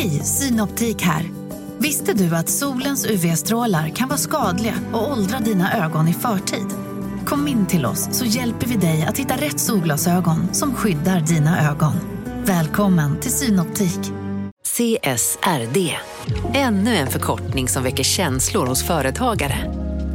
Hej, Synoptik här. Visste du att solens UV-strålar kan vara skadliga och åldra dina ögon i förtid? Kom in till oss så hjälper vi dig att hitta rätt solglasögon som skyddar dina ögon. Välkommen till Synoptik. CSRD, ännu en förkortning som väcker känslor hos företagare.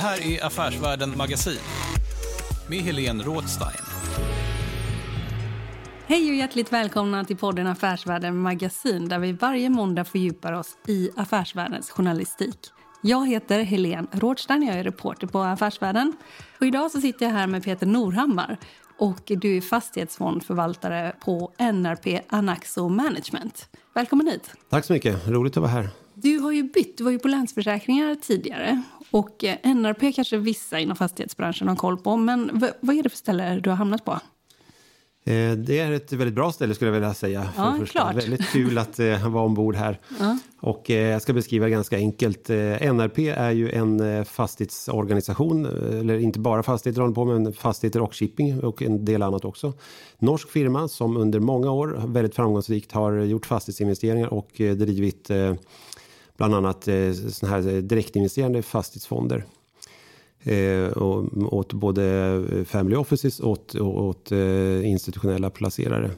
Här är Affärsvärlden Magasin med Helene Rådstein. Hej och hjärtligt välkomna till podden Affärsvärlden Magasin där vi varje måndag fördjupar oss i affärsvärldens journalistik. Jag heter Helene Rådstein, jag är reporter på Affärsvärlden. Och idag så sitter jag här med Peter Norhammar och du är fastighetsfondförvaltare på NRP Anaxo Management. Välkommen hit. Tack så mycket, roligt att vara här. Du har ju bytt, du var ju på Länsförsäkringar tidigare och eh, NRP kanske vissa inom fastighetsbranschen har koll på, men vad är det för ställe du har hamnat på? Eh, Det är ett väldigt bra ställe skulle jag vilja säga. för Ja, första. klart. Väldigt kul att eh, vara ombord här. Och eh, jag ska beskriva ganska enkelt. NRP är ju en fastighetsorganisation, eller inte bara fastigheter håller på men fastigheter och shipping och en del annat också. Norsk firma som under många år väldigt framgångsrikt har gjort fastighetsinvesteringar och drivit bland annat eh, såna här eh, direktinvesterande fastighetsfonder. Eh, och, åt både eh, family offices och åt, och åt eh, institutionella placerare.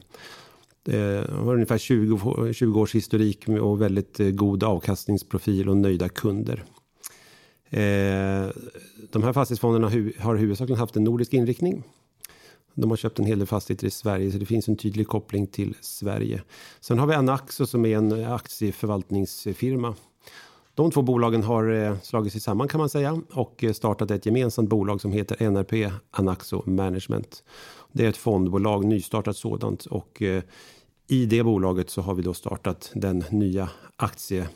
Det har ungefär 20, 20 års historik och väldigt eh, god avkastningsprofil och nöjda kunder. Eh, de här fastighetsfonderna hu- har huvudsakligen haft en nordisk inriktning. De har köpt en hel del fastigheter i Sverige så det finns en tydlig koppling till Sverige. Sen har vi Anaxo som är en aktieförvaltningsfirma. De två bolagen har eh, slagit sig samman kan man säga och eh, startat ett gemensamt bolag som heter NRP Anaxo Management. Det är ett fondbolag, nystartat sådant och eh, i det bolaget så har vi då startat den nya aktie,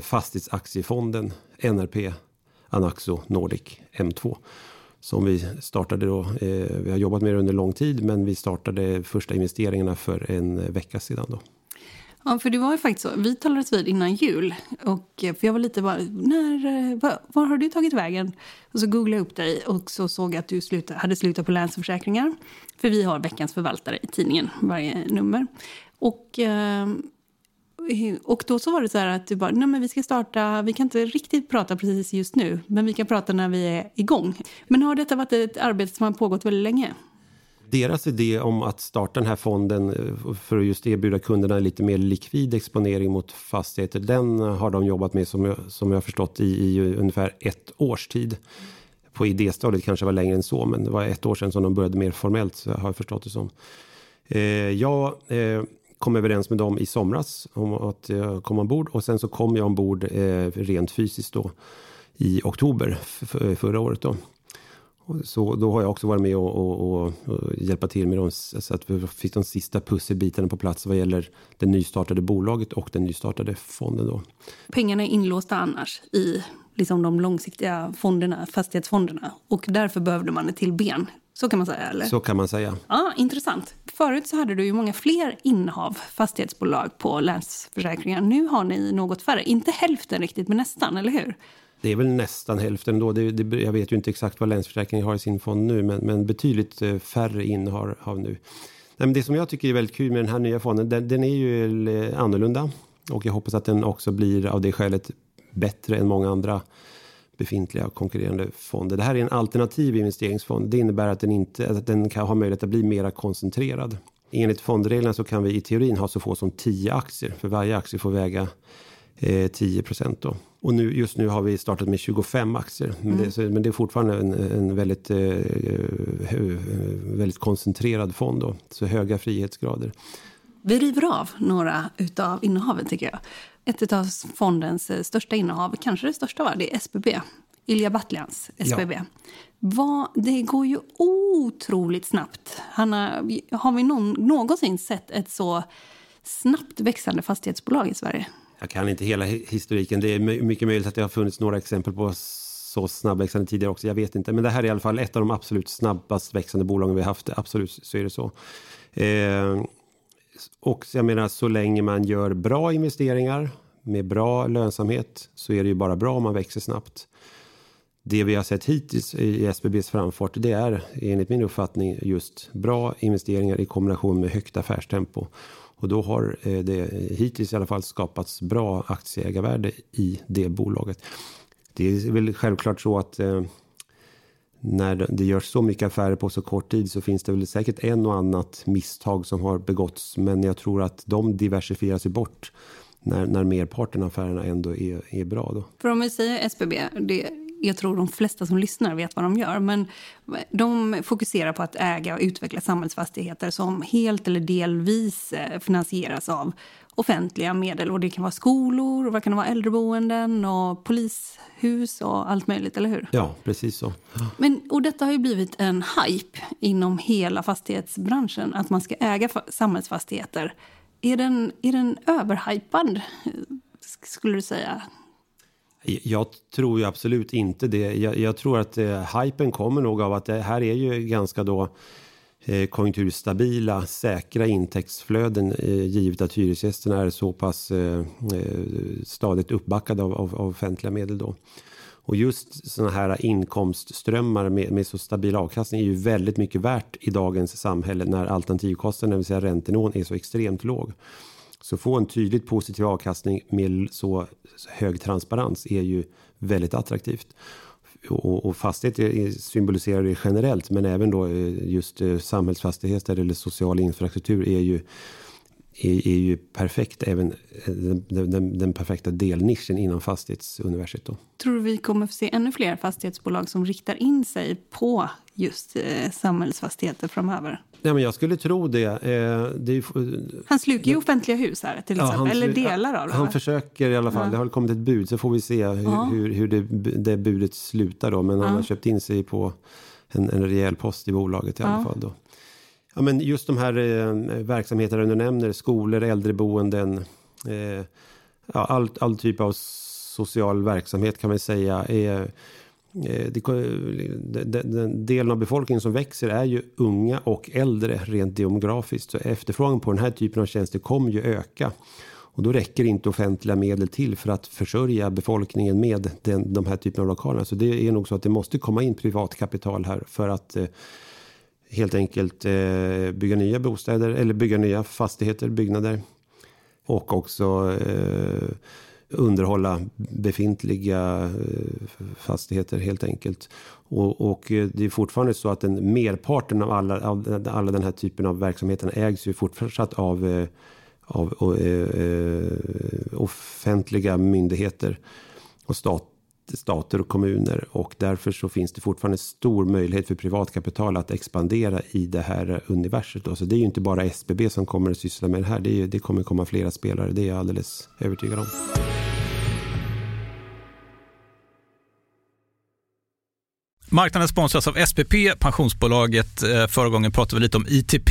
fastighetsaktiefonden NRP Anaxo Nordic M2 som vi startade då. Vi har jobbat med det under lång tid men vi startade första investeringarna för en vecka sedan då. Ja, för det var ju faktiskt så. Vi talades vid innan jul. Och, eh, för jag var lite bara, när, eh, var, var har du tagit vägen? Och så googlade jag upp dig och så såg att du sluta, hade slutat på Länsförsäkringar. För vi har veckans förvaltare i tidningen, varje nummer. Och, eh, och då så var det så här att du bara, nej men vi ska starta, vi kan inte riktigt prata precis just nu, men vi kan prata när vi är igång. Men har detta varit ett arbete som har pågått väldigt länge? Deras idé om att starta den här fonden eh, för att just erbjuda kunderna lite mer likvid exponering mot fastigheter. Den har de jobbat med som jag, som jag förstått i, i ungefär ett års tid. På idéstadiet kanske var längre än så, men det var ett år sedan som de började mer formellt, så har jag förstått det som. Eh, jag eh, kom överens med dem i somras om att eh, komma ombord och sen så kom jag ombord eh, rent fysiskt då i oktober förra året då. Så då har jag också varit med och, och, och, och hjälpa till med dem så att vi fick de sista pusselbitarna på plats vad gäller det nystartade bolaget och den nystartade fonden då. pengarna är inlåsta annars i liksom de långsiktiga fonderna, fastighetsfonderna. Och därför behövde man ett till ben. Så kan man säga, eller? Så kan man säga. Ja, intressant. Förut så hade du ju många fler innehav, fastighetsbolag på Länsförsäkringar. Nu har ni något färre. Inte hälften riktigt, men nästan, eller hur? Det är väl nästan hälften då. Det, det, jag vet ju inte exakt vad Länsförsäkringen har i sin fond nu, men, men betydligt eh, färre innehav har nu. Nej, men det som jag tycker är väldigt kul med den här nya fonden, den, den är ju eh, annorlunda och jag hoppas att den också blir av det skälet bättre än många andra befintliga och konkurrerande fonder. Det här är en alternativ investeringsfond. Det innebär att den, inte, att den kan ha möjlighet att bli mera koncentrerad. Enligt fondreglerna så kan vi i teorin ha så få som 10 aktier, för varje aktie får väga eh, 10 procent. Då. Och nu, just nu har vi startat med 25 aktier. Men, det, så, men det är fortfarande en, en väldigt, eh, hö, väldigt koncentrerad fond. Då, så höga frihetsgrader. Vi river av några utav innehaven, tycker jag. ett av fondens eh, största innehav, kanske det största, va? det är SBB. Ilja Batlans SBB. Ja. Vad, det går ju otroligt snabbt. Hanna, har vi någon, någonsin sett ett så snabbt växande fastighetsbolag i Sverige? Jag kan inte hela historiken. Det är mycket möjligt att det har funnits några exempel på så snabbväxande tidigare också. Jag vet inte. Men det här är i alla fall ett av de absolut snabbast växande bolagen vi har haft. Absolut så är det så. Eh, och jag menar, så länge man gör bra investeringar med bra lönsamhet så är det ju bara bra om man växer snabbt. Det vi har sett hittills i SBBs framfart det är enligt min uppfattning just bra investeringar i kombination med högt affärstempo. Och då har eh, det hittills i alla fall skapats bra aktieägarvärde i det bolaget. Det är väl självklart så att eh, när det görs så mycket affärer på så kort tid så finns det väl säkert en och annat misstag som har begåtts. Men jag tror att de diversifieras bort när, när merparten av affärerna ändå är, är bra. Då. För om vi säger SBB, det, jag tror de flesta som lyssnar vet vad de gör. Men de fokuserar på att äga och utveckla samhällsfastigheter som helt eller delvis eh, finansieras av offentliga medel. Och Det kan vara skolor, och det kan vara äldreboenden och polishus och allt möjligt, eller hur? Ja, precis så. Men, och detta har ju blivit en hype inom hela fastighetsbranschen, att man ska äga samhällsfastigheter. Är den, är den överhypad, skulle du säga? Jag tror ju absolut inte det. Jag, jag tror att eh, hypen kommer nog av att det här är ju ganska då eh, konjunkturstabila, säkra intäktsflöden eh, givet att hyresgästerna är så pass eh, eh stadigt uppbackade av, av, av offentliga medel. Då. Och just sådana här inkomstströmmar med, med, så stabil avkastning är ju väldigt mycket värt i dagens samhälle när alternativkostnaden, det vill säga räntenivån, är så extremt låg. Så få en tydligt positiv avkastning med så hög transparens är ju väldigt attraktivt. Och, och fastighet symboliserar det generellt, men även då eh, just eh, samhällsfastigheter eller social infrastruktur är ju är, är ju perfekt, även eh, den, den, den, perfekta delnischen inom fastighetsuniversitetet. Tror du vi kommer få se ännu fler fastighetsbolag som riktar in sig på just eh, samhällsfastigheter framöver? Nej, men jag skulle tro det. Eh, det är, han slukar ju offentliga hus här, till exempel, ja, eller delar av det. Han försöker i alla fall. Ja. Det har kommit ett bud, så får vi se hur, ja. hur, hur det, det, budet slutar. Då. Men han har köpt in sig på en, en rejäl post i bolaget i alla fall. Då. Ja, men just de här eh, verksamheterna du nämner, skolor, äldreboenden, eh, ja, all, all typ av social verksamhet kan man säga. Är, eh, den delen av befolkningen som växer är ju unga och äldre rent demografiskt. Så efterfrågan på den här typen av tjänster kommer ju öka. Och då räcker inte offentliga medel till för att försörja befolkningen med den, de här typen av lokaler. Så det är nog så att det måste komma in privatkapital här för att eh, helt enkelt eh, bygga nya bostäder eller bygga nya fastigheter, byggnader. Och också eh, underhålla befintliga eh, fastigheter helt enkelt. Och, och, eh, det är fortfarande så att den merparten av alla, av alla den här typen av verksamheter ägs ju fortsatt av, eh, av, av eh, offentliga myndigheter och stat, stater och kommuner och därför så finns det fortfarande stor möjlighet för privatkapital att expandera i det här universet. Så det är ju inte bara SBB som kommer att syssla med det här. Det, är, det kommer komma flera spelare, det är jag alldeles övertygad om. Marknaden sponsras av SPP, pensionsbolaget. Eh, förra gången pratade vi lite om ITP.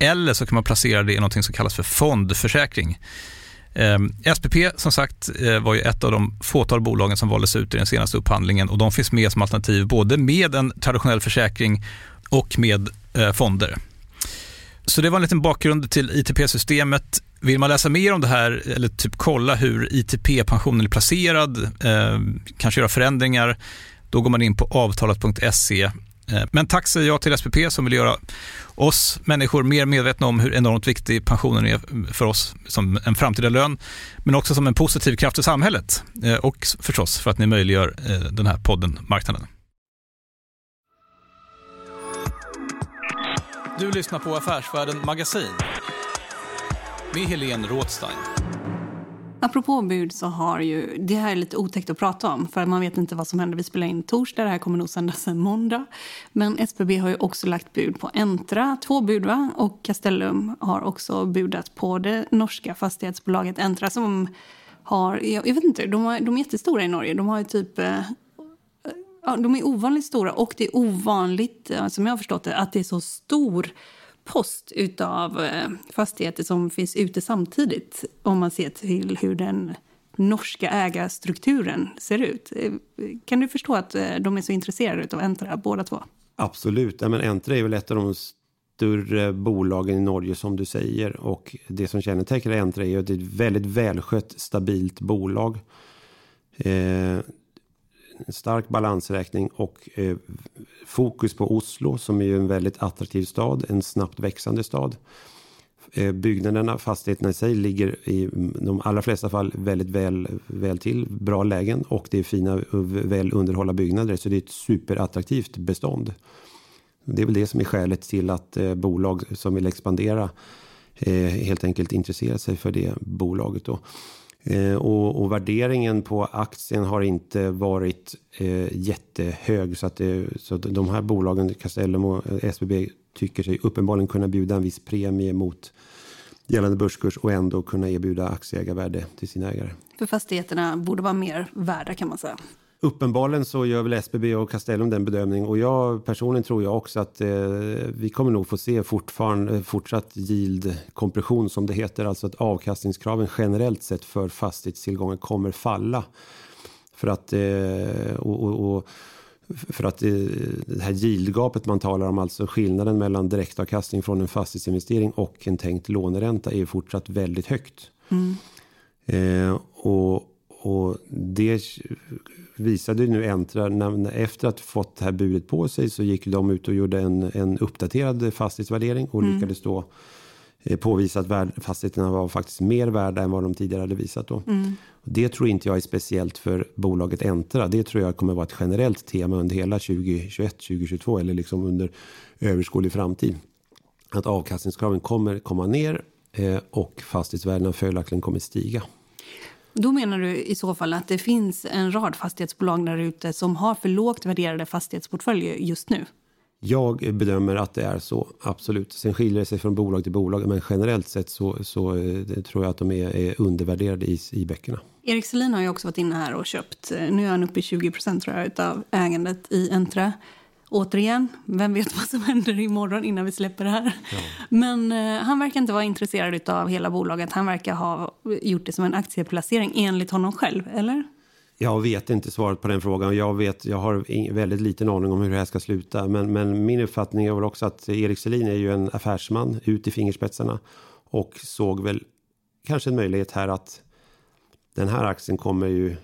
eller så kan man placera det i något som kallas för fondförsäkring. Ehm, SPP som sagt eh, var ju ett av de fåtal bolagen som valdes ut i den senaste upphandlingen och de finns med som alternativ både med en traditionell försäkring och med eh, fonder. Så det var en liten bakgrund till ITP-systemet. Vill man läsa mer om det här eller typ kolla hur ITP-pensionen är placerad, eh, kanske göra förändringar, då går man in på avtalat.se. Eh, men tack säger jag till SPP som vill göra oss människor mer medvetna om hur enormt viktig pensionen är för oss som en framtida lön, men också som en positiv kraft i samhället eh, och förstås för att ni möjliggör eh, den här podden Marknaden. Du lyssnar på Affärsvärlden Magasin med Helene Rådstein. Apropå bud så har ju, det här är lite otäckt att prata om för man vet inte vad som händer. Vi spelar in torsdag, det här kommer nog sändas en måndag. Men SBB har ju också lagt bud på Entra, två bud va? Och Castellum har också budat på det norska fastighetsbolaget Entra som har, jag, vet inte, de, har, de är jättestora i Norge. De har ju typ eh, ja, de är ovanligt stora och det är ovanligt, eh, som jag har förstått det, att det är så stor post utav eh, fastigheter som finns ute samtidigt om man ser till hur den norska ägarstrukturen ser ut. Eh, kan du förstå att eh, de är så intresserade av Entra, båda två? Absolut. Ja, men Entra är väl ett av de större bolagen i Norge som du säger. Och det som kännetecknar Entra är att det är ett väldigt välskött, stabilt bolag. Eh, stark balansräkning och eh, fokus på Oslo som är en väldigt attraktiv stad, en snabbt växande stad. Eh, byggnaderna, fastigheterna i sig ligger i de allra flesta fall väldigt väl, väl till, bra lägen och det är fina väl underhållna byggnader så det är ett superattraktivt bestånd. Det är väl det som är skälet till att eh, bolag som vill expandera eh, helt enkelt intresserar sig för det bolaget. Då. Eh, och, och, värderingen på aktien har inte varit eh, jättehög så att, det, så att de här bolagen, Castellum och eh, SBB, tycker sig uppenbarligen kunna bjuda en viss premie mot gällande börskurs och ändå kunna erbjuda aktieägarvärde till sina ägare. För fastigheterna borde vara mer värda kan man säga. Uppenbarligen så gör väl SBB och Castellum den bedömningen och jag personligen tror jag också att eh, vi kommer nog få se fortfarande eh, fortsatt yield kompression som det heter, alltså att avkastningskraven generellt sett för fastighetstillgångar kommer falla. För att eh, och, och, och för att eh, det här yieldgapet man talar om, alltså skillnaden mellan direktavkastning från en fastighetsinvestering och en tänkt låneränta är fortsatt väldigt högt. Mm. Eh, och, och det visade nu Entra, när, efter att fått det här budet på sig så gick de ut och gjorde en, en uppdaterad fastighetsvärdering och mm. lyckades då eh, påvisa att fastigheterna var faktiskt mer värda än vad de tidigare hade visat. Då. Mm. Det tror inte jag är speciellt för bolaget Entra. Det tror jag kommer vara ett generellt tema under hela 2021, 2022 eller liksom under överskådlig framtid. Att avkastningskraven kommer komma ner eh, och fastighetsvärdena följaktligen kommer stiga. Då menar du i så fall att det finns en rad fastighetsbolag där ute som har för lågt värderade fastighetsportföljer just nu? Jag bedömer att det är så, absolut. Sen skiljer det sig från bolag till bolag, men generellt sett så, så eh, tror jag att de är, är undervärderade i, i böckerna. Erik Selin har ju också varit inne här och köpt, eh, nu är han uppe i 20 procent av ägandet i Entra återigen, vem vet vad som händer imorgon innan vi släpper det här. Ja. Men eh, han verkar inte vara intresserad av hela bolaget. Han verkar ha gjort det som en aktieplacering enligt honom själv, eller? Jag vet inte svaret på den frågan. Jag, vet, jag har väldigt liten aning om hur det här ska sluta. Men, men min uppfattning är väl också att Erik Selin är ju en affärsman ut i fingerspetsarna och såg väl kanske en möjlighet här att den här aktien kommer ju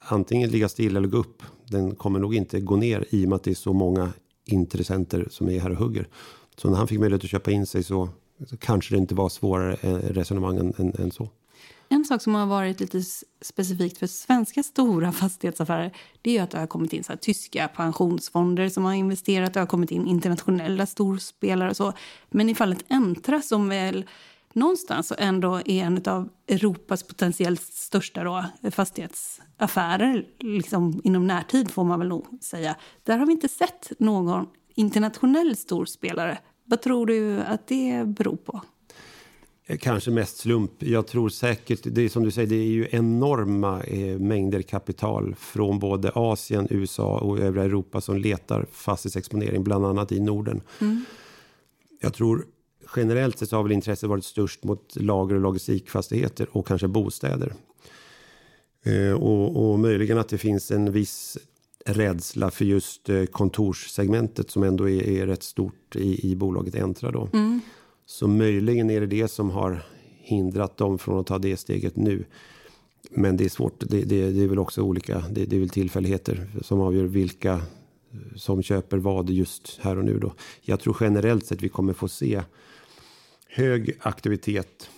antingen ligga still eller gå upp. Den kommer nog inte gå ner i och med att det är så många intressenter som är här och hugger. Så när han fick möjlighet att köpa in sig så, så kanske det inte var svårare eh, resonemang än, än, än så. En sak som har varit lite specifikt för svenska stora fastighetsaffärer det är att det har kommit in så tyska pensionsfonder som har investerat. Det har kommit in internationella storspelare och så. Men i fallet Entra som väl någonstans ändå är en av Europas potentiellt största då, fastighetsaffärer liksom inom närtid får man väl nog säga. Där har vi inte sett någon internationell storspelare. Vad tror du att det beror på? Kanske mest slump. Jag tror säkert, det är som du säger, det är ju enorma eh, mängder kapital från både Asien, USA och övriga Europa som letar fastighetsexponering, bland annat i Norden. Mm. Jag tror generellt sett har väl intresset varit störst mot lager och logistikfastigheter och kanske bostäder. Eh, och, och, möjligen att det finns en viss rädsla för just eh, kontorssegmentet som ändå är, är rätt stort i, i bolaget Entra. Då. Mm. Så möjligen är det det som har hindrat dem från att ta det steget nu. Men det är svårt. Det, det, det är väl också olika. Det, det, är väl tillfälligheter som avgör vilka som köper vad just här och nu. Då. Jag tror generellt sett vi kommer få se hög aktivitet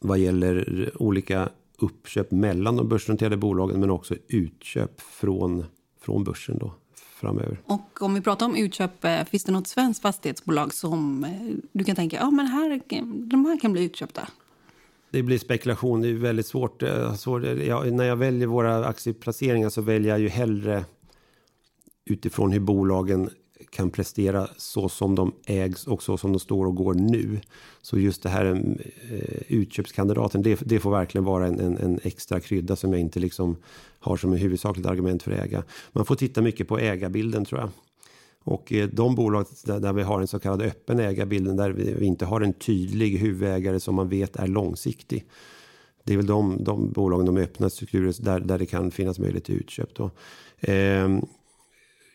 vad gäller olika uppköp mellan de börsnoterade bolagen men också utköp från, från börsen då framöver. Och om vi pratar om utköp, eh, finns det något svenskt fastighetsbolag som eh, du kan tänka, ja men här, de här kan bli utköpta? Det blir spekulation, det är väldigt svårt. Eh, svårt. Jag, när jag väljer våra aktieplaceringar så väljer jag ju hellre utifrån hur bolagen kan prestera så som de ägs och så som de står och går nu. Så just det här eh, utköpskandidaten, det, det får verkligen vara en, en, en, extra krydda som jag inte liksom har som ett huvudsakligt argument för att äga. Man får titta mycket på ägarbilden tror jag. Och eh, de bolag där, där vi har en så kallad öppen ägarbilden där vi, vi, inte har en tydlig huvudägare som man vet är långsiktig. Det är väl de, de bolagen, de öppna strukturer där, där det kan finnas möjlighet till utköp. Då. Eh,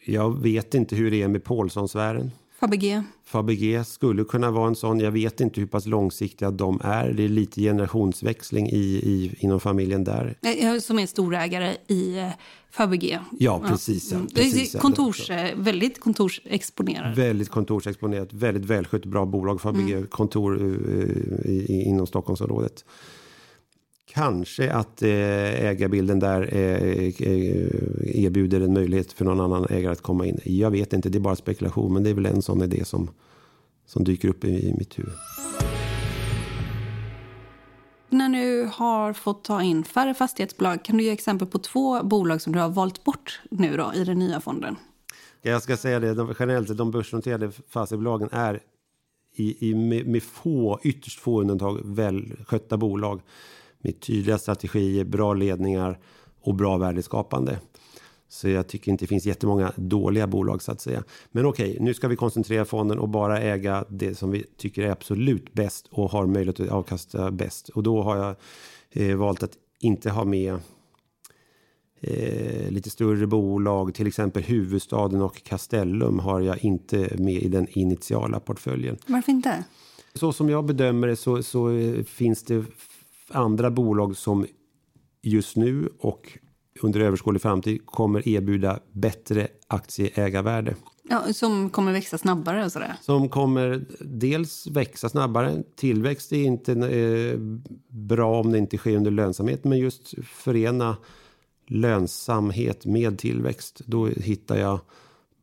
jag vet inte hur det är med Paulsonsfären. Fabege. Fabege skulle kunna vara en sån. Jag vet inte hur pass långsiktiga de är. Det är lite generationsväxling i, i, inom familjen där. Som är storägare i eh, Fabege. Ja, precis. Ja. Mm. precis kontors, ja. Väldigt kontorsexponerat. Väldigt kontorsexponerat. Väldigt välskött, bra bolag. Fabege, mm. kontor uh, i, inom Stockholmsområdet. Kanske att eh, ägarbilden där eh, eh, erbjuder en möjlighet för någon annan ägare att komma in. Jag vet inte, det är bara spekulation, men det är väl en sån idé som, som dyker upp i, i mitt huvud. När du har fått ta in färre fastighetsbolag, kan du ge exempel på två bolag som du har valt bort nu då, i den nya fonden? Jag ska säga det, de, generellt de börsnoterade fastighetsbolagen är i, i, med, med få, ytterst få undantag välskötta bolag med tydliga strategier, bra ledningar och bra värdeskapande. Så jag tycker inte det finns jättemånga dåliga bolag så att säga. Men okej, nu ska vi koncentrera fonden och bara äga det som vi tycker är absolut bäst och har möjlighet att avkasta bäst. Och då har jag eh, valt att inte ha med eh, lite större bolag, till exempel huvudstaden och Castellum har jag inte med i den initiala portföljen. Varför inte? Så som jag bedömer det så, så eh, finns det andra bolag som just nu och under överskådlig framtid kommer erbjuda bättre aktieägarvärde. Ja, som kommer växa snabbare och sådär? Som kommer dels växa snabbare. Tillväxt är inte eh, bra om det inte sker under lönsamhet, men just förena lönsamhet med tillväxt. Då hittar jag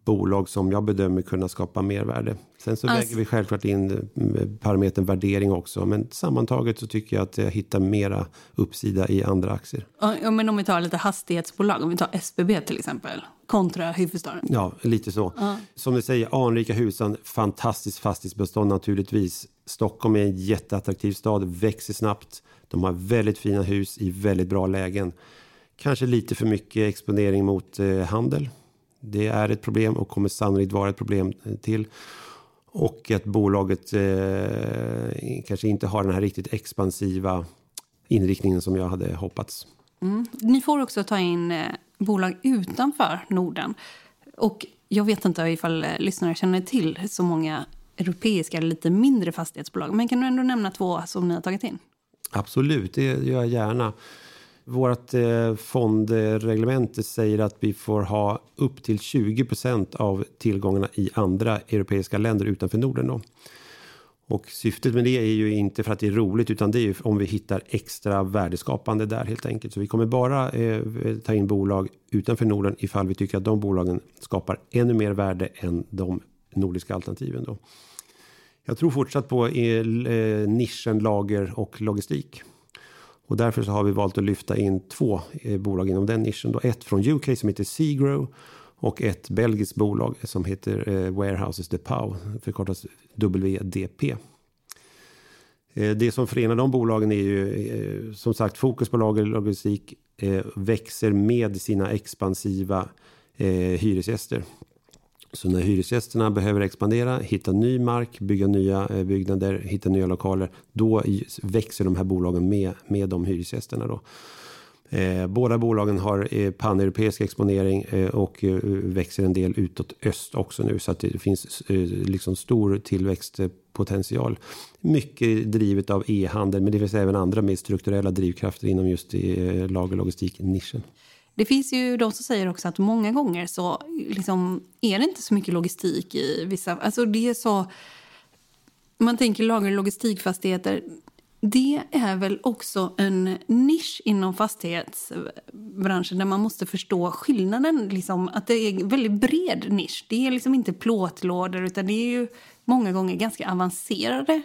bolag som jag bedömer kunna skapa mervärde. Sen så alltså, väger vi självklart in eh, parametern värdering också. Men sammantaget så tycker jag att jag hittar mera uppsida i andra aktier. Ja, men om vi tar lite hastighetsbolag, om vi tar SBB till exempel, kontra huvudstaden. Ja, lite så. Ja. Som du säger, anrika husen, fantastiskt fastighetsbestånd naturligtvis. Stockholm är en jätteattraktiv stad, växer snabbt. De har väldigt fina hus i väldigt bra lägen. Kanske lite för mycket exponering mot eh, handel det är ett problem och kommer sannolikt vara ett problem till. Och att bolaget eh, kanske inte har den här riktigt expansiva inriktningen som jag hade hoppats. Mm. Ni får också ta in eh, bolag utanför Norden. Och jag vet inte ifall eh, lyssnare känner till så många europeiska lite mindre fastighetsbolag. Men kan du ändå nämna två som ni har tagit in? Absolut, det gör jag gärna. Vårt eh, fondreglemente säger att vi får ha upp till 20% av tillgångarna i andra europeiska länder utanför Norden. Då. Och syftet med det är ju inte för att det är roligt utan det är ju om vi hittar extra värdeskapande där helt enkelt. Så vi kommer bara eh, ta in bolag utanför Norden ifall vi tycker att de bolagen skapar ännu mer värde än de nordiska alternativen. Då. Jag tror fortsatt på eh, eh nischen lager och logistik. Och därför så har vi valt att lyfta in två eh, bolag inom den nischen. Då. Ett från UK som heter Seagrow och ett belgiskt bolag som heter eh, Warehouses DePau, förkortas WDP. Eh, det som förenar de bolagen är ju eh, som sagt fokus på lager och logistik växer med sina expansiva hyresgäster. Så när hyresgästerna behöver expandera, hitta ny mark, bygga nya eh, byggnader, hitta nya lokaler, då växer de här bolagen med, med de hyresgästerna. Då. Eh, båda bolagen har eh, paneuropeisk exponering eh, och eh, växer en del utåt öst också nu. Så att det finns eh, liksom stor tillväxtpotential. Mycket drivet av e-handel, men det finns även andra mer strukturella drivkrafter inom just eh, lagerlogistik-nischen. Det finns ju de som säger också att många gånger så liksom, är det inte så mycket logistik i vissa... Alltså det är så... Man tänker lager och logistikfastigheter det är väl också en nisch inom fastighetsbranschen där man måste förstå skillnaden. Liksom, att det är en väldigt bred nisch. Det är liksom inte plåtlådor utan det är ju många gånger ganska avancerade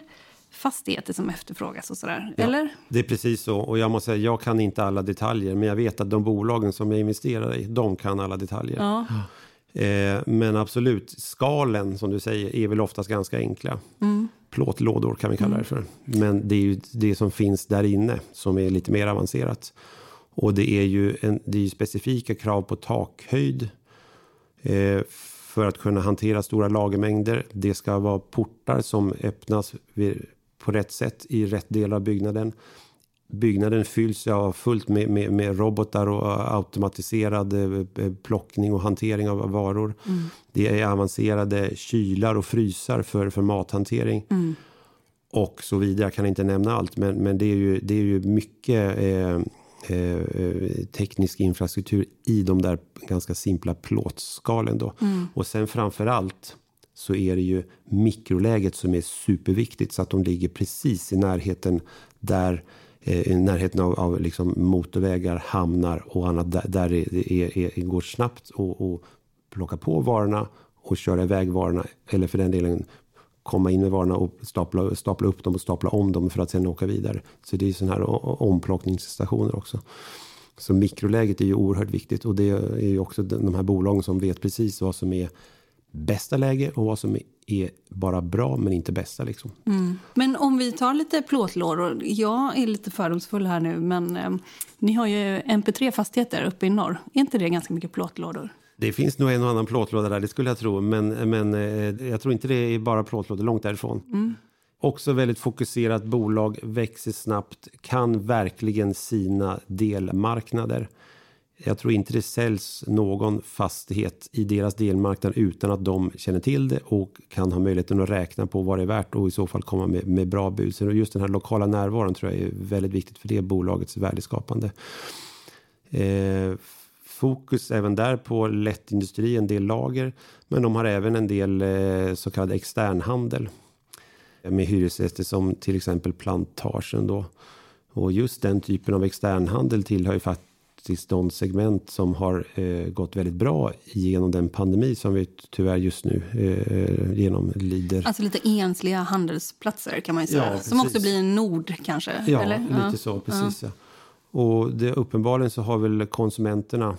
fastigheter som efterfrågas och sådär. Ja, Eller? Det är precis så. Och jag måste säga, jag kan inte alla detaljer. Men jag vet att de bolagen som jag investerar i, de kan alla detaljer. Ja. Eh, men absolut, skalen som du säger är väl oftast ganska enkla. Mm plåtlådor kan vi kalla det för. Men det är ju det som finns där inne som är lite mer avancerat. Och det är ju, en, det är specifika krav på takhöjd eh, för att kunna hantera stora lagermängder. Det ska vara portar som öppnas vid, på rätt sätt i rätt del av byggnaden. Byggnaden fylls av fullt med, med, med, robotar och automatiserad eh, plockning och hantering av varor. Mm. Det är avancerade kylar och frysar för, för mathantering. Mm. Och så vidare. Jag kan inte nämna allt, men, men det, är ju, det är ju mycket eh, eh, teknisk infrastruktur i de där ganska simpla plåtskalen. Då. Mm. Och sen framför allt så är det ju mikroläget som är superviktigt så att de ligger precis i närheten där eh, i närheten av, av liksom motorvägar, hamnar och annat där, där det är, är, går snabbt att plocka på varorna och köra iväg varorna. Eller för den delen komma in med varorna och stapla, stapla upp dem och stapla om dem för att sedan åka vidare. Så det är sådana här omplockningsstationer också. Så mikroläget är ju oerhört viktigt och det är ju också de här bolagen som vet precis vad som är bästa läge och vad som är bara bra men inte bästa. Liksom. Mm. Men om vi tar lite plåtlådor. Jag är lite fördomsfull här nu men eh, ni har ju MP3-fastigheter uppe i norr. Är inte det ganska mycket plåtlådor? Det finns nog en och annan plåtlåda där, det skulle jag tro. Men, men eh, jag tror inte det är bara plåtlådor, långt därifrån. Mm. Också väldigt fokuserat bolag, växer snabbt, kan verkligen sina delmarknader. Jag tror inte det säljs någon fastighet i deras delmarknad utan att de känner till det och kan ha möjligheten att räkna på vad det är värt och i så fall komma med, med bra bud. Så just den här lokala närvaron tror jag är väldigt viktigt för det bolagets värdeskapande. Eh, fokus även där på lättindustri, en del lager, men de har även en del eh, så kallad externhandel med hyresgäster som till exempel plantagen då. Och just den typen av externhandel tillhör ju faktiskt faktiskt de segment som har eh, gått väldigt bra genom den pandemi som vi tyvärr just nu eh, genomlider. Alltså lite ensliga handelsplatser kan man ju säga. Ja, som också blir en nord kanske? Ja, eller? lite ja. så. Precis, ja. ja. Och det, uppenbarligen så har väl konsumenterna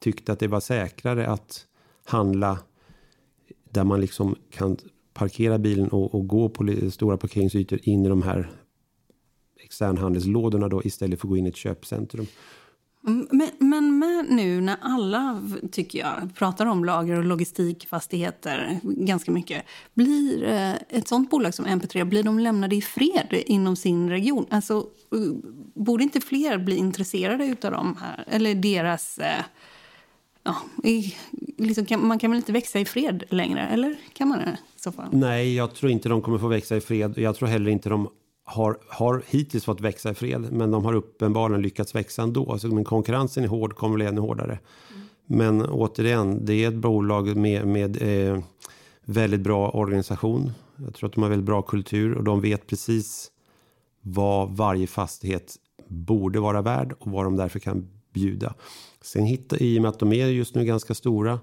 tyckt att det var säkrare att handla där man liksom kan parkera bilen och, och gå på stora parkeringsytor in i de här externhandelslådorna då istället för att gå in i ett köpcentrum. Mm, men, men med nu när alla, tycker jag, pratar om lager och logistikfastigheter ganska mycket. Blir eh, ett sånt bolag som MP3, blir de lämnade i fred inom sin region? Alltså, eh, borde inte fler bli intresserade av dem här? Eller deras... Eh, ja, liksom kan, man kan väl inte växa i fred längre? Eller kan man det? I så fall? Nej, jag tror inte de kommer få växa i fred. Jag tror heller inte de har, har hittills fått växa i fred, men de har uppenbarligen lyckats växa ändå. Så, men konkurrensen är hård, kommer bli ännu hårdare. Mm. Men återigen, det är ett bolag med, med eh, väldigt bra organisation. Jag tror att de har väldigt bra kultur och de vet precis vad varje fastighet borde vara värd och vad de därför kan bjuda. Sen hittar, i och med att de är just nu ganska stora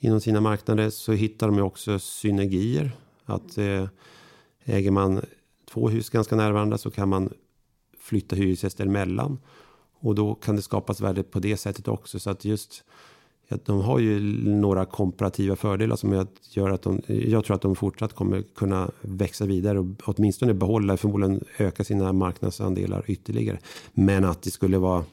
inom sina marknader så hittar de också synergier. Att eh, Äger man två hus ganska nära varandra så kan man flytta hyresgäster emellan. Och då kan det skapas värde på det sättet också. Så att just de har ju några komparativa fördelar som gör att de, jag tror att de fortsatt kommer kunna växa vidare och åtminstone behålla, förmodligen öka sina marknadsandelar ytterligare. Men att det skulle vara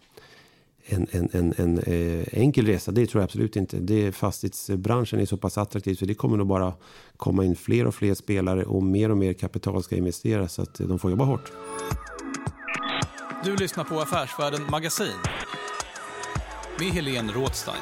en, en, en, en eh, enkel resa, det tror jag absolut inte. Det, fastighetsbranschen är så pass attraktiv så det kommer nog bara komma in fler och fler spelare och mer och mer kapital ska investeras så att de får jobba hårt. Du lyssnar på Affärsvärlden Magasin med Helene Rådstein.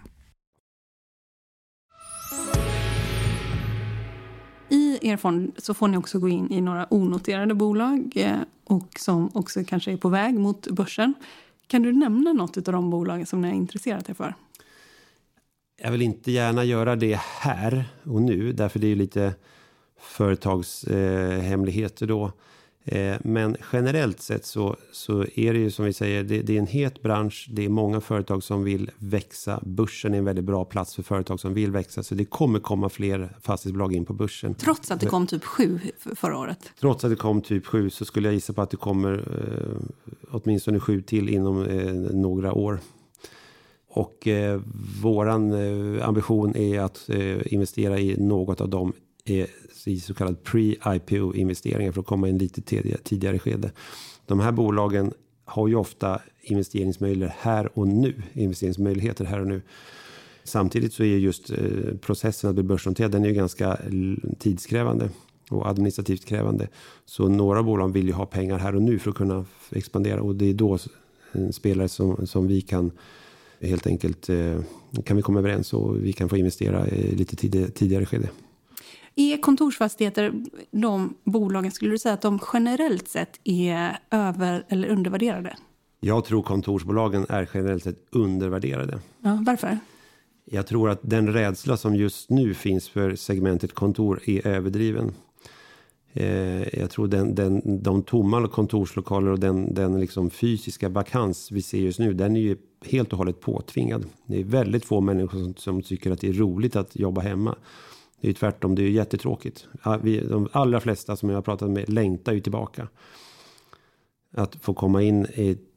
Er fond så får ni också gå in i några onoterade bolag eh, och som också kanske är på väg mot börsen. Kan du nämna något av de bolagen som ni har intresserat er för? jag vill inte gärna göra det här och nu, därför det är lite företagshemligheter eh, då. Eh, men generellt sett så, så är det ju som vi säger, det, det, är en het bransch. Det är många företag som vill växa. Börsen är en väldigt bra plats för företag som vill växa. Så det kommer komma fler fastighetsbolag in på börsen. Trots att det kom typ sju förra året? Trots att det kom typ sju så skulle jag gissa på att det kommer eh, åtminstone sju till inom eh, några år. Och eh, våran eh, ambition är att eh, investera i något av dem eh, i så kallad pre-IPO investeringar för att komma in lite tidigare, skede. De här bolagen har ju ofta investeringsmöjligheter här och nu. Investeringsmöjligheter här och nu. Samtidigt så är just eh, processen att bli börsnoterad den är ju ganska tidskrävande och administrativt krävande. Så några bolag vill ju ha pengar här och nu för att kunna expandera och det är då en spelare som, som vi kan helt enkelt eh, kan vi komma överens och vi kan få investera lite tidigare skede. Är kontorsfastigheter de bolagen, skulle du säga att de generellt sett är över eller undervärderade? Jag tror kontorsbolagen är generellt sett undervärderade. Ja, varför? Jag tror att den rädsla som just nu finns för segmentet kontor är överdriven. Eh, jag tror den, den, de tomma kontorslokaler och den, den liksom fysiska vakans vi ser just nu, den är ju helt och hållet påtvingad. Det är väldigt få människor som, som tycker att det är roligt att jobba hemma. Det är tvärtom, det är jättetråkigt. Vi, de allra flesta som jag har pratat med längtar ju tillbaka. Att få komma in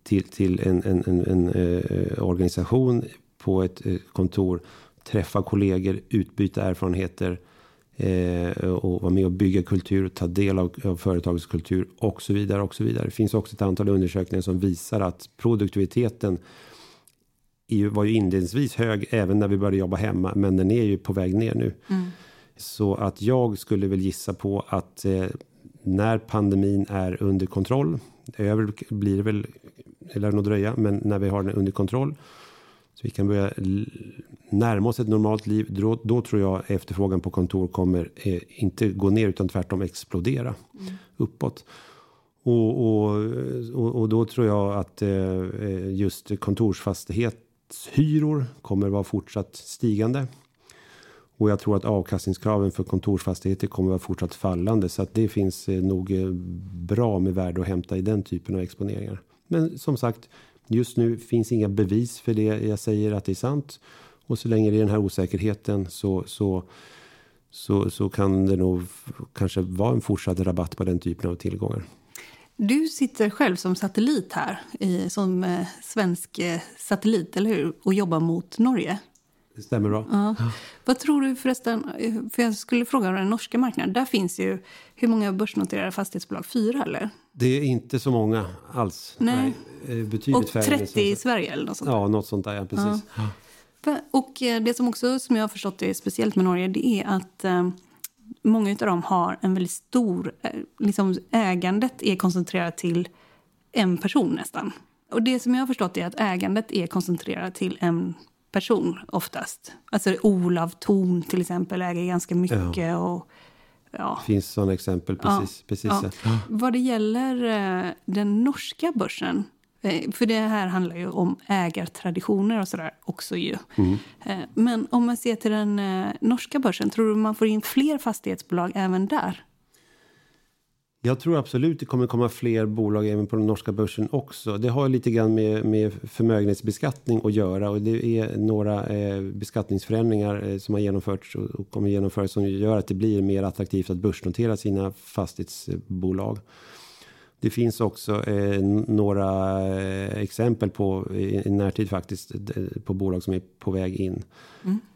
till, till en, en, en, en eh, organisation på ett eh, kontor, träffa kollegor, utbyta erfarenheter eh, och vara med och bygga kultur, ta del av, av företagets kultur och så vidare och så vidare. Det finns också ett antal undersökningar som visar att produktiviteten var ju inledningsvis hög även när vi började jobba hemma, men den är ju på väg ner nu. Mm. Så att jag skulle väl gissa på att eh, när pandemin är under kontroll, över blir det väl, det lär nog dröja, men när vi har den under kontroll så vi kan börja närma oss ett normalt liv. Då, då tror jag efterfrågan på kontor kommer eh, inte gå ner utan tvärtom explodera mm. uppåt. Och, och, och, och, då tror jag att eh, just kontorsfastighet hyror kommer vara fortsatt stigande. Och jag tror att avkastningskraven för kontorsfastigheter kommer att vara fortsatt fallande. Så att det finns eh, nog eh, bra med värde att hämta i den typen av exponeringar. Men som sagt, just nu finns inga bevis för det jag säger att det är sant. Och så länge det är den här osäkerheten så, så, så, så kan det nog kanske vara en fortsatt rabatt på den typen av tillgångar. Du sitter själv som satellit här, som eh, svensk satellit, eller hur? Och jobbar mot Norge. Det stämmer bra. Ja. Vad tror du förresten, för jag skulle fråga om den norska marknaden. Där finns ju, hur många börsnoterade fastighetsbolag? Fyra eller? Det är inte så många alls. Nej. Nej eh, betydligt Och färre. 30 i Sverige eller något sånt? Ja, något sånt där, ja, precis. Ja. Och eh, det som också, som jag har förstått är speciellt med Norge, det är att eh, många av dem har en väldigt stor, liksom ägandet är koncentrerat till en person nästan. Och det som jag har förstått är att ägandet är koncentrerat till en person oftast. Alltså Olav Thon till exempel äger ganska mycket och ja. Det finns sådana exempel, precis. precis Ja. ja. Vad det gäller eh, den norska börsen, eh, för det här handlar ju om ägartraditioner och sådär också ju. Eh, Men om man ser till den norska börsen, tror du man får in fler fastighetsbolag även där? Jag tror absolut det kommer komma fler bolag även på den norska börsen också. Det har lite grann med, med förmögenhetsbeskattning att göra och det är några eh, beskattningsförändringar eh, som har genomförts och, och kommer genomföras som gör att det blir mer attraktivt att börsnotera sina fastighetsbolag. Det finns också eh, några eh, exempel på i, i närtid faktiskt på bolag som är på väg in.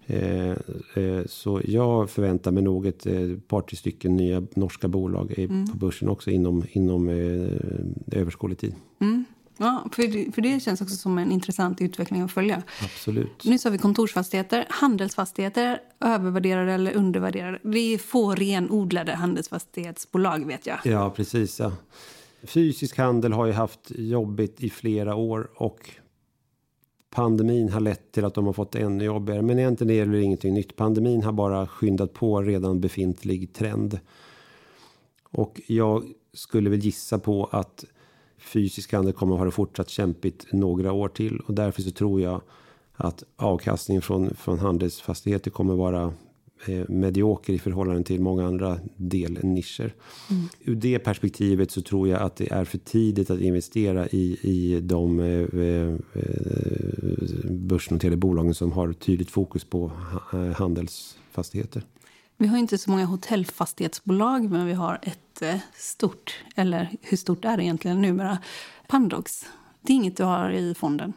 Eh, eh, så jag förväntar mig nog ett eh, par till stycken nya norska bolag eh, på börsen också inom, inom eh, överskådlig tid. Ja, för det, för det känns också som en intressant utveckling att följa. Absolut. Nu sa vi kontorsfastigheter. Handelsfastigheter, övervärderade eller undervärderade. Det är få renodlade handelsfastighetsbolag vet jag. Ja, precis. Ja. Fysisk handel har ju haft jobbigt i flera år och pandemin har lett till att de har fått ännu jobbigare. Men egentligen är det ingenting nytt. Pandemin har bara skyndat på redan befintlig trend. Och jag skulle väl gissa på att fysisk handel kommer att ha det fortsatt kämpigt några år till. Och därför så tror jag att avkastningen från, från handelsfastigheter kommer vara medioker i förhållande till många andra delnischer. Ur det perspektivet så tror jag att det är för tidigt att investera i, i de eh, eh, börsnoterade bolagen som har tydligt fokus på eh, handelsfastigheter. Vi har inte så många hotellfastighetsbolag, men vi har ett eh, stort, eller hur stort är det egentligen numera, Pandox. Det är inget du har i fonden.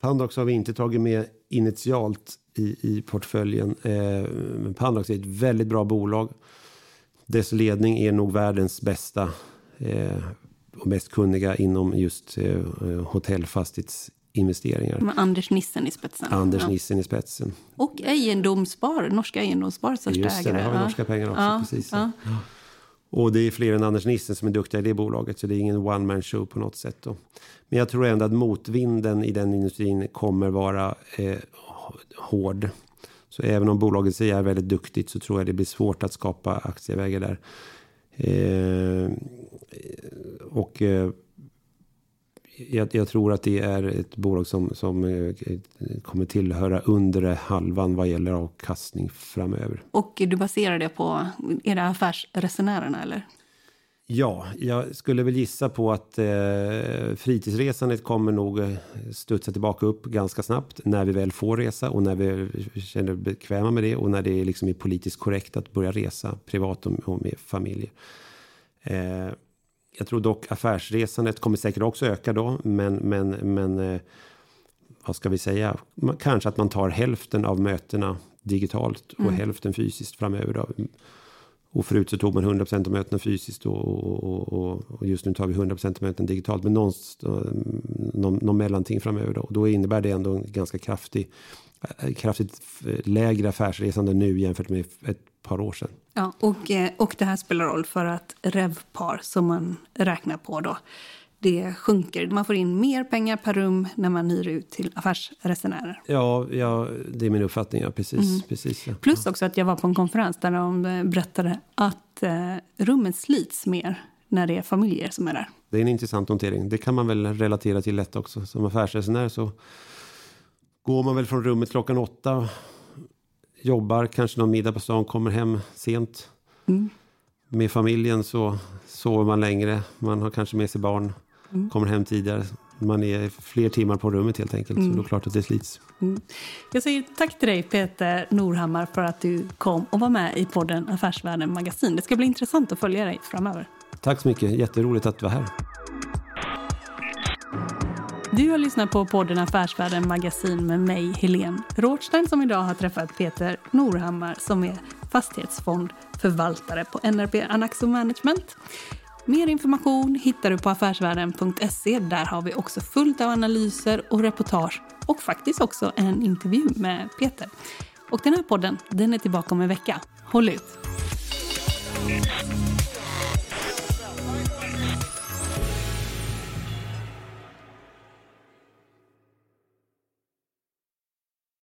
Pandox har vi inte tagit med initialt i, i portföljen. Eh, Pandox är ett väldigt bra bolag. Dess ledning är nog världens bästa eh, och mest kunniga inom just eh, hotellfastighetsinvesteringar. Med Anders Nissen i spetsen. Anders Ja. Nissen i spetsen. Och Egendomsspar, norska Egendomsspar, största Just det, ägare. där har vi norska pengar också. Ja, Precis. ja. Och det är fler än Anders Nissen som är duktiga i det bolaget. Så det är ingen one man show på något sätt. Då. Men jag tror ändå att motvinden i den industrin kommer vara eh, hård. Så även om bolaget säger är väldigt duktigt så tror jag det blir svårt att skapa aktievägar där. Eh, och eh, jag, jag tror att det är ett bolag som, som eh, kommer tillhöra undre halvan vad gäller avkastning framöver. Och du baserar det på, det affärsresenärerna eller? Ja, jag skulle väl gissa på att eh, fritidsresandet kommer nog eh, studsa tillbaka upp ganska snabbt när vi väl får resa och när vi känner bekväma med det och när det liksom är politiskt korrekt att börja resa privat och, och med familjer. Eh, jag tror dock affärsresandet kommer säkert också öka då, men, men, men eh, vad ska vi säga? Kanske att man tar hälften av mötena digitalt och hälften fysiskt framöver. Då. Och förut så tog man 100% av mötena fysiskt och, och, och, och just nu tar vi 100% av mötena digitalt. Men någonstans, någon, någon mellanting framöver då. Och då innebär det ändå en ganska kraftig, eh, kraftigt lägre affärsresande nu jämfört med ett par år sedan. Ja, och, eh, och det här spelar roll för att revpar som man räknar på då, det sjunker. Man får in mer pengar per rum när man hyr ut till affärsresenärer. Ja, ja det är min uppfattning. Ja, precis, precis ja. Plus också att jag var på en konferens där de eh, berättade att eh, rummen slits mer när det är familjer som är där. Det är en intressant notering. Det kan man väl relatera till lätt också. Som affärsresenär så går man väl från rummet klockan åtta jobbar, kanske någon middag på stan, kommer hem sent. Mm. Med familjen så sover man längre, man har kanske med sig barn, Mm. kommer hem tidigare. Man är fler timmar på rummet helt enkelt, så då är det klart att det slits. Mm. Jag säger tack till dig Peter Norhammar för att du kom och var med i podden Affärsvärlden Magasin. Det ska bli intressant att följa dig framöver. Tack så mycket, jätteroligt att du var här. Du har lyssnat på podden Affärsvärlden Magasin med mig, Helene Rothstein, som idag har träffat Peter Norhammar som är fastighetsfondförvaltare på NRP Anaxo Management. Mer information hittar du på affärsvärlden.se. Där har vi också fullt av analyser och reportage och faktiskt också en intervju med Peter. Och den här podden, den är tillbaka om en vecka. Håll ut!